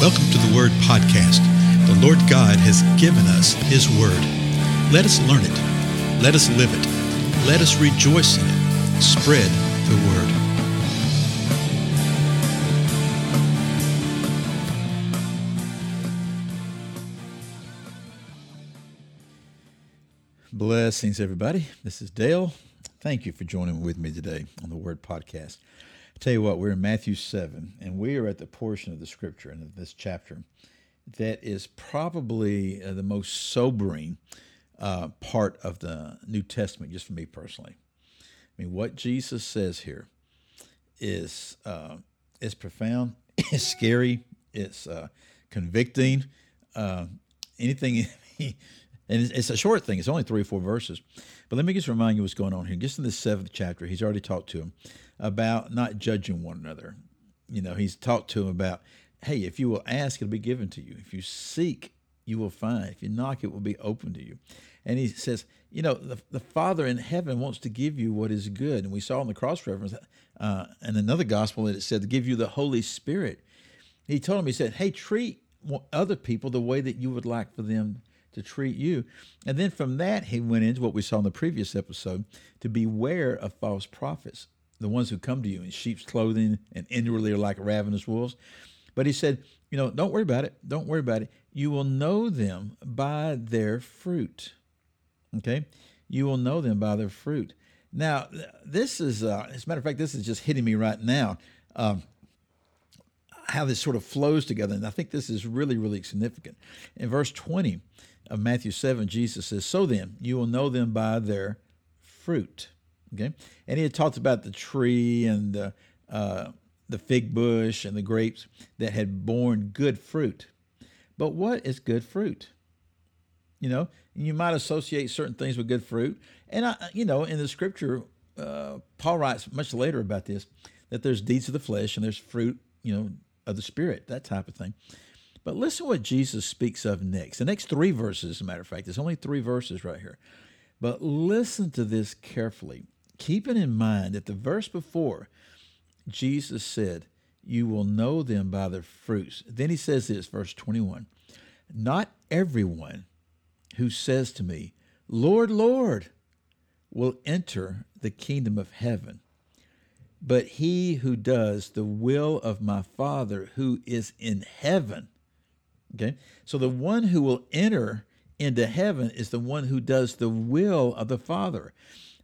Welcome to the Word Podcast. The Lord God has given us His Word. Let us learn it. Let us live it. Let us rejoice in it. Spread the Word. Blessings, everybody. This is Dale. Thank you for joining with me today on the Word Podcast. Tell you what, we're in Matthew 7, and we are at the portion of the scripture in this chapter that is probably uh, the most sobering uh, part of the New Testament, just for me personally. I mean, what Jesus says here is uh, is profound, it's scary, it's uh, convicting. Uh, anything, and it's a short thing. It's only three or four verses. But let me just remind you what's going on here. Just in the seventh chapter, he's already talked to him about not judging one another. You know, he's talked to him about hey, if you will ask, it'll be given to you. If you seek, you will find. If you knock, it will be open to you. And he says, you know, the, the Father in heaven wants to give you what is good. And we saw in the cross reference uh, another gospel that it said to give you the Holy Spirit. He told him, he said, hey, treat other people the way that you would like for them to treat you. And then from that, he went into what we saw in the previous episode to beware of false prophets, the ones who come to you in sheep's clothing and inwardly are like ravenous wolves. But he said, you know, don't worry about it. Don't worry about it. You will know them by their fruit. Okay? You will know them by their fruit. Now, this is, uh, as a matter of fact, this is just hitting me right now. Um, how this sort of flows together. And I think this is really, really significant. In verse 20 of Matthew 7, Jesus says, So then, you will know them by their fruit. Okay? And he had talked about the tree and the, uh, the fig bush and the grapes that had borne good fruit. But what is good fruit? You know, you might associate certain things with good fruit. And, I, you know, in the scripture, uh, Paul writes much later about this that there's deeds of the flesh and there's fruit, you know, of the spirit, that type of thing. But listen what Jesus speaks of next. The next three verses, as a matter of fact, there's only three verses right here. But listen to this carefully, keeping in mind that the verse before Jesus said, You will know them by their fruits. Then he says this, verse 21 Not everyone who says to me, Lord, Lord, will enter the kingdom of heaven, but he who does the will of my Father who is in heaven. Okay, so the one who will enter into heaven is the one who does the will of the Father,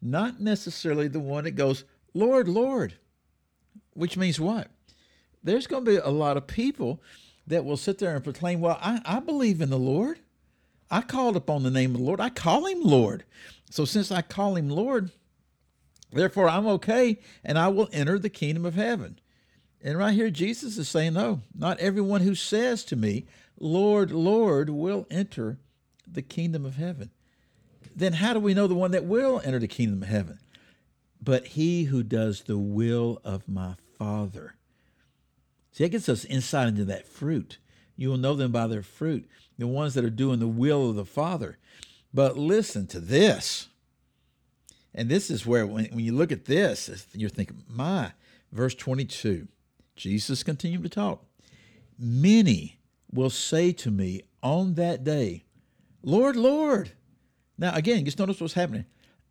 not necessarily the one that goes, Lord, Lord which means what? There's going to be a lot of people that will sit there and proclaim, Well, I, I believe in the Lord. I called upon the name of the Lord. I call him Lord. So since I call him Lord, therefore I'm okay and I will enter the kingdom of heaven. And right here, Jesus is saying, No, not everyone who says to me, Lord, Lord, will enter the kingdom of heaven. Then how do we know the one that will enter the kingdom of heaven? But he who does the will of my Father. See, that gets us insight into that fruit. You will know them by their fruit, the ones that are doing the will of the Father. But listen to this. And this is where, when, when you look at this, you're thinking, my, verse 22, Jesus continued to talk. Many will say to me on that day, Lord, Lord. Now, again, just notice what's happening.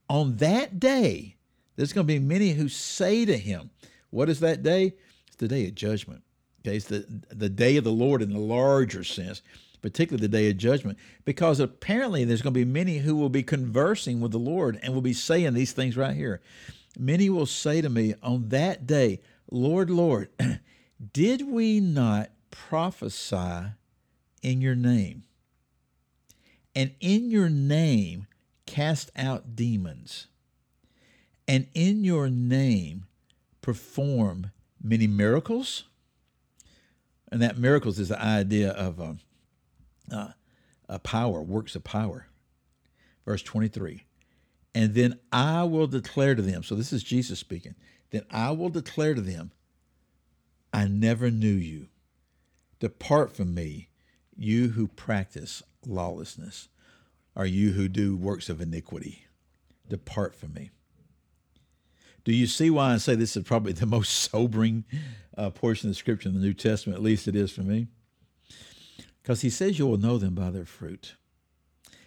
On that day, there's going to be many who say to him, what is that day? It's the day of judgment. Okay, it's the, the day of the Lord in the larger sense, particularly the day of judgment, because apparently there's going to be many who will be conversing with the Lord and will be saying these things right here. Many will say to me on that day, Lord, Lord, did we not prophesy in your name? And in your name cast out demons? And in your name perform many miracles. And that miracles is the idea of a, uh, a power, works of power. Verse 23. And then I will declare to them, so this is Jesus speaking, then I will declare to them, I never knew you. Depart from me, you who practice lawlessness, or you who do works of iniquity. Depart from me. Do you see why I say this is probably the most sobering uh, portion of the scripture in the New Testament? At least it is for me. Because he says you will know them by their fruit.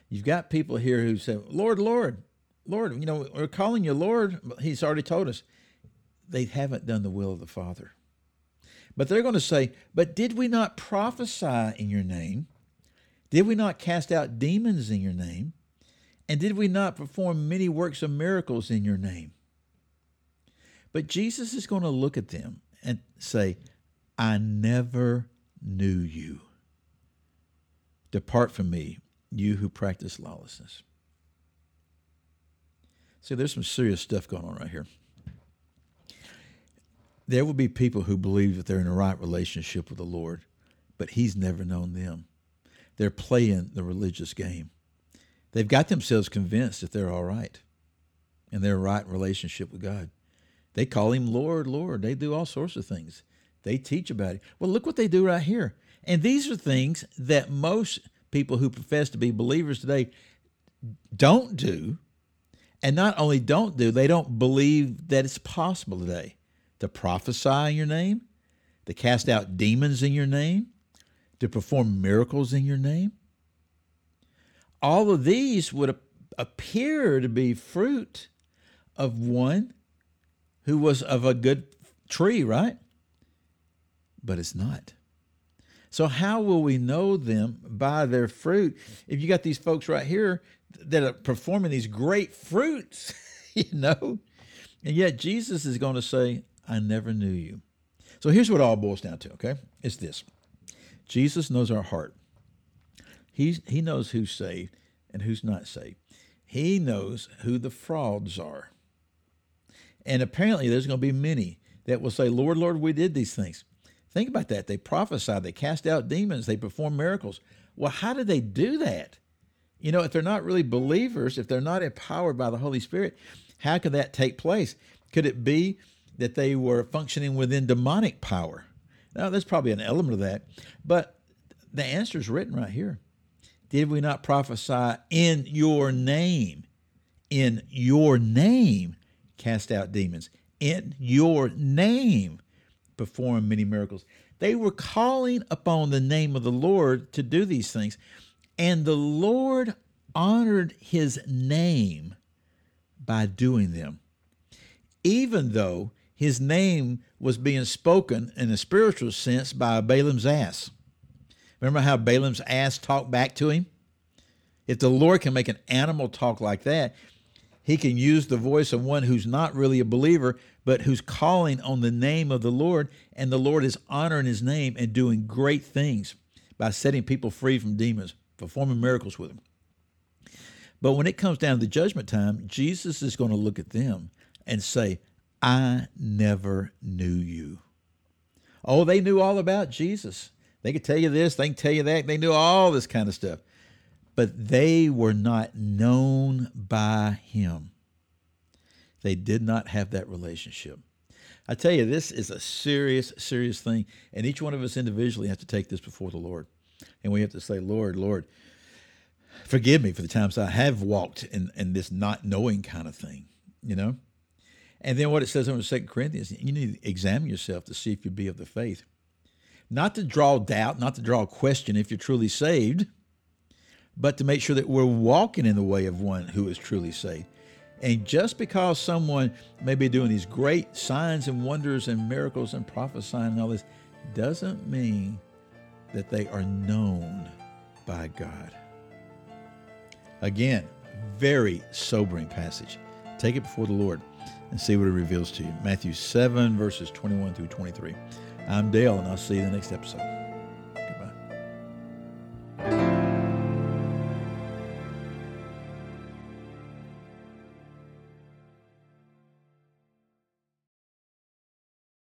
You've got people here who say, Lord, Lord, Lord, you know, we're calling you Lord. He's already told us. They haven't done the will of the Father. But they're going to say, But did we not prophesy in your name? Did we not cast out demons in your name? And did we not perform many works of miracles in your name? But Jesus is going to look at them and say, I never knew you. Depart from me, you who practice lawlessness. See, there's some serious stuff going on right here. There will be people who believe that they're in a right relationship with the Lord, but He's never known them. They're playing the religious game. They've got themselves convinced that they're all right and they're right relationship with God. They call Him Lord, Lord. They do all sorts of things. They teach about it. Well, look what they do right here. And these are things that most people who profess to be believers today don't do. And not only don't do, they don't believe that it's possible today to prophesy in your name, to cast out demons in your name, to perform miracles in your name. All of these would appear to be fruit of one who was of a good tree, right? But it's not. So, how will we know them by their fruit? If you got these folks right here that are performing these great fruits, you know, and yet Jesus is going to say, I never knew you. So here's what all boils down to, okay? It's this Jesus knows our heart. He's, he knows who's saved and who's not saved. He knows who the frauds are. And apparently, there's going to be many that will say, Lord, Lord, we did these things. Think about that. They prophesied, they cast out demons, they performed miracles. Well, how did they do that? You know, if they're not really believers, if they're not empowered by the Holy Spirit, how could that take place? Could it be that they were functioning within demonic power. Now, there's probably an element of that, but the answer is written right here. Did we not prophesy in your name? In your name, cast out demons. In your name, perform many miracles. They were calling upon the name of the Lord to do these things, and the Lord honored his name by doing them. Even though his name was being spoken in a spiritual sense by Balaam's ass. Remember how Balaam's ass talked back to him? If the Lord can make an animal talk like that, he can use the voice of one who's not really a believer, but who's calling on the name of the Lord, and the Lord is honoring his name and doing great things by setting people free from demons, performing miracles with them. But when it comes down to the judgment time, Jesus is going to look at them and say, I never knew you. Oh, they knew all about Jesus. They could tell you this, they can tell you that. They knew all this kind of stuff. But they were not known by him. They did not have that relationship. I tell you, this is a serious, serious thing. And each one of us individually have to take this before the Lord. And we have to say, Lord, Lord, forgive me for the times I have walked in, in this not knowing kind of thing, you know? And then what it says in 2 Corinthians, you need to examine yourself to see if you be of the faith. Not to draw doubt, not to draw a question if you're truly saved, but to make sure that we're walking in the way of one who is truly saved. And just because someone may be doing these great signs and wonders and miracles and prophesying and all this doesn't mean that they are known by God. Again, very sobering passage. Take it before the Lord and see what it reveals to you. Matthew 7, verses 21 through 23. I'm Dale, and I'll see you in the next episode.